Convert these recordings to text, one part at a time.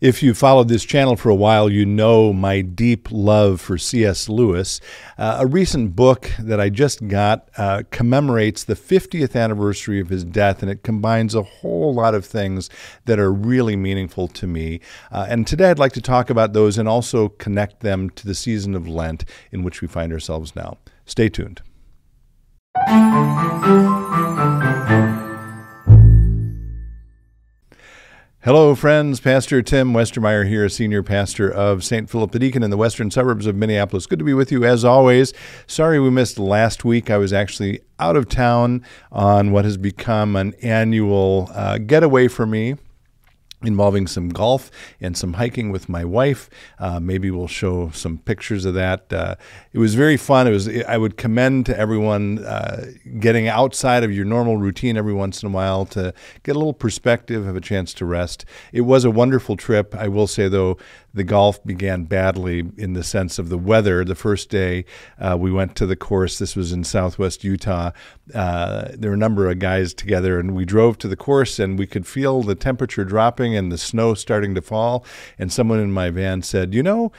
If you followed this channel for a while, you know my deep love for C.S. Lewis. Uh, a recent book that I just got uh, commemorates the 50th anniversary of his death, and it combines a whole lot of things that are really meaningful to me. Uh, and today I'd like to talk about those and also connect them to the season of Lent in which we find ourselves now. Stay tuned. Hello, friends. Pastor Tim Westermeyer here, senior pastor of St. Philip the Deacon in the western suburbs of Minneapolis. Good to be with you as always. Sorry we missed last week. I was actually out of town on what has become an annual uh, getaway for me involving some golf and some hiking with my wife. Uh, maybe we'll show some pictures of that. Uh, it was very fun. It was. I would commend to everyone uh, getting outside of your normal routine every once in a while to get a little perspective, have a chance to rest. It was a wonderful trip. I will say though, the golf began badly in the sense of the weather. The first day uh, we went to the course, this was in southwest Utah. Uh, there were a number of guys together, and we drove to the course, and we could feel the temperature dropping and the snow starting to fall. And someone in my van said, You know,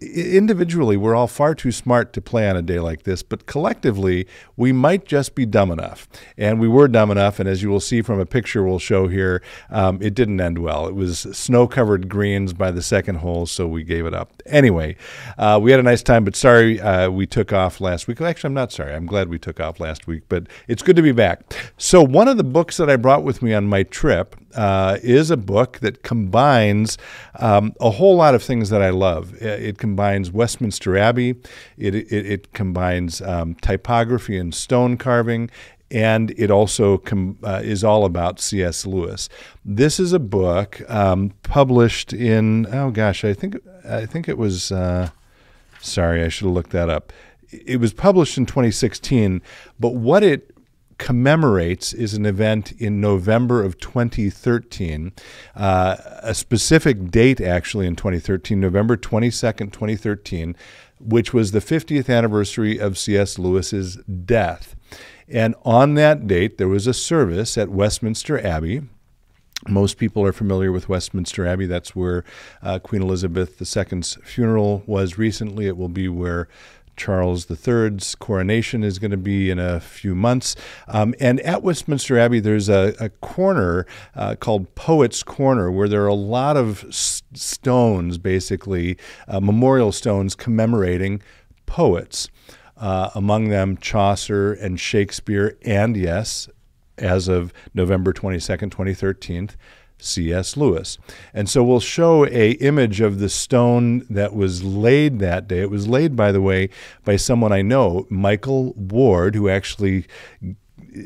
individually, we're all far too smart to play on a day like this, but collectively, we might just be dumb enough. And we were dumb enough, and as you will see from a picture we'll show here, um, it didn't end well. It was snow covered greens by the second hole, so we gave it up. Anyway, uh, we had a nice time, but sorry uh, we took off last week. Actually, I'm not sorry. I'm glad we took off last week, but it's good to be back. So, one of the books that I brought with me on my trip uh, is a book that combines um, a whole lot of things that I love. It combines Westminster Abbey, it, it, it combines um, typography and stone carving, and it also com- uh, is all about C.S. Lewis. This is a book um, published in oh gosh, I think I think it was. Uh, sorry, I should have looked that up. It was published in 2016, but what it commemorates is an event in November of 2013, uh, a specific date actually in 2013, November 22nd, 2013, which was the 50th anniversary of C.S. Lewis's death. And on that date, there was a service at Westminster Abbey. Most people are familiar with Westminster Abbey. That's where uh, Queen Elizabeth II's funeral was recently. It will be where Charles III's coronation is going to be in a few months. Um, and at Westminster Abbey, there's a, a corner uh, called Poets' Corner where there are a lot of s- stones, basically, uh, memorial stones commemorating poets. Uh, among them, Chaucer and Shakespeare, and yes, as of November 22nd, 2013, C.S. Lewis. And so we'll show a image of the stone that was laid that day. It was laid, by the way, by someone I know, Michael Ward, who actually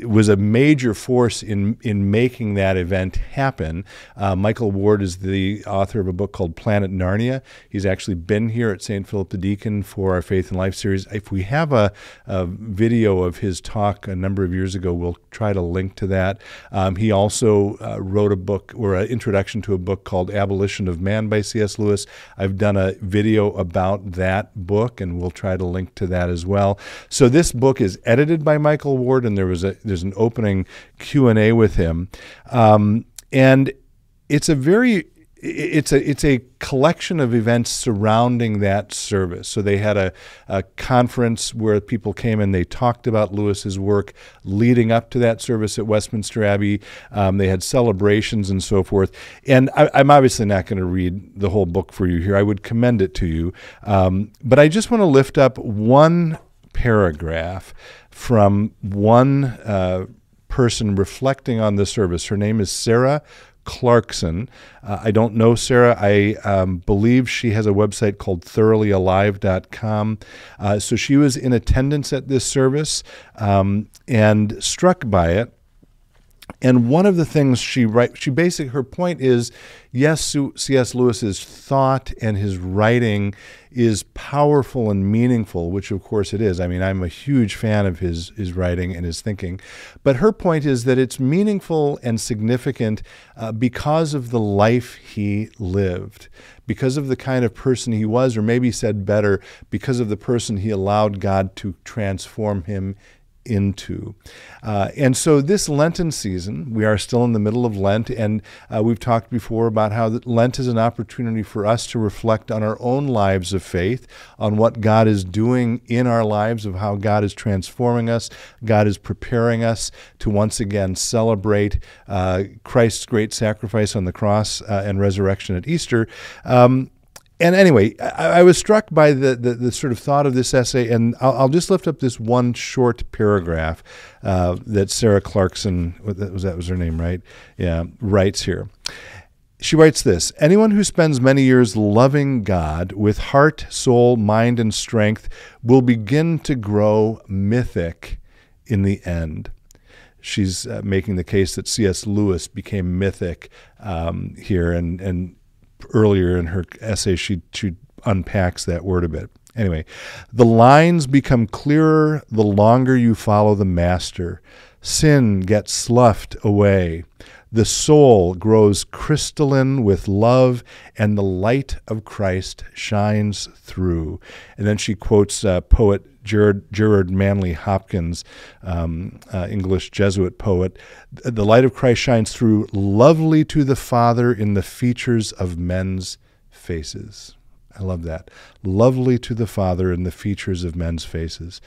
was a major force in in making that event happen. Uh, Michael Ward is the author of a book called Planet Narnia. He's actually been here at St. Philip the Deacon for our Faith and Life series. If we have a, a video of his talk a number of years ago, we'll try to link to that. Um, he also uh, wrote a book or an introduction to a book called Abolition of Man by C.S. Lewis. I've done a video about that book, and we'll try to link to that as well. So this book is edited by Michael Ward, and there was a there's an opening Q and A with him, um, and it's a very it's a it's a collection of events surrounding that service. So they had a, a conference where people came and they talked about Lewis's work leading up to that service at Westminster Abbey. Um, they had celebrations and so forth. And I, am obviously not going to read the whole book for you here. I would commend it to you, um, but I just want to lift up one paragraph from one uh, person reflecting on the service. Her name is Sarah Clarkson. Uh, I don't know Sarah. I um, believe she has a website called thoroughlyalive.com. Uh, so she was in attendance at this service um, and struck by it. And one of the things she write, she basically her point is, yes, C.S. Lewis's thought and his writing is powerful and meaningful, which of course it is. I mean, I'm a huge fan of his his writing and his thinking, but her point is that it's meaningful and significant uh, because of the life he lived, because of the kind of person he was, or maybe said better, because of the person he allowed God to transform him into. Uh, and so, this Lenten season, we are still in the middle of Lent, and uh, we've talked before about how Lent is an opportunity for us to reflect on our own lives of faith, on what God is doing in our lives, of how God is transforming us, God is preparing us to once again celebrate uh, Christ's great sacrifice on the cross uh, and resurrection at Easter. Um, and anyway, I, I, was struck by the, the, the, sort of thought of this essay, and I'll, I'll just lift up this one short paragraph uh, that Sarah Clarkson, was that was her name, right? Yeah, writes here. She writes this Anyone who spends many years loving God with heart, soul, mind, and strength will begin to grow mythic in the end. She's uh, making the case that C.S. Lewis became mythic um, here, and, and earlier in her essay, she, she unpacks that word a bit. Anyway, the lines become clearer the longer you follow the Master. Sin gets sloughed away. The soul grows crystalline with love, and the light of Christ shines through. And then she quotes uh, poet Gerard, Gerard Manley Hopkins, um, uh, English Jesuit poet. The light of Christ shines through, lovely to the Father in the features of men's faces. I love that. Lovely to the Father in the features of men's faces.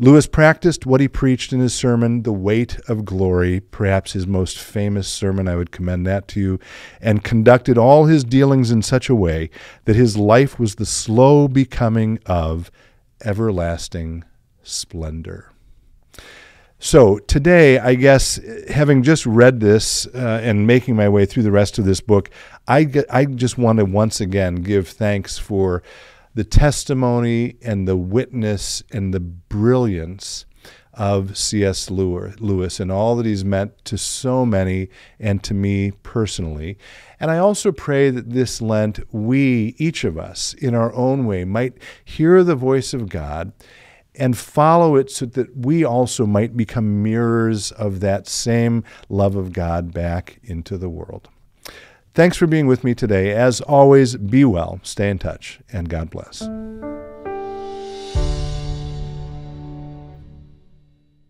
Lewis practiced what he preached in his sermon, The Weight of Glory, perhaps his most famous sermon. I would commend that to you, and conducted all his dealings in such a way that his life was the slow becoming of everlasting splendor. So, today, I guess, having just read this uh, and making my way through the rest of this book, I, I just want to once again give thanks for the testimony and the witness and the brilliance of C.S. Lewis and all that he's meant to so many and to me personally. And I also pray that this Lent, we, each of us, in our own way, might hear the voice of God and follow it so that we also might become mirrors of that same love of God back into the world. Thanks for being with me today. As always, be well, stay in touch, and God bless.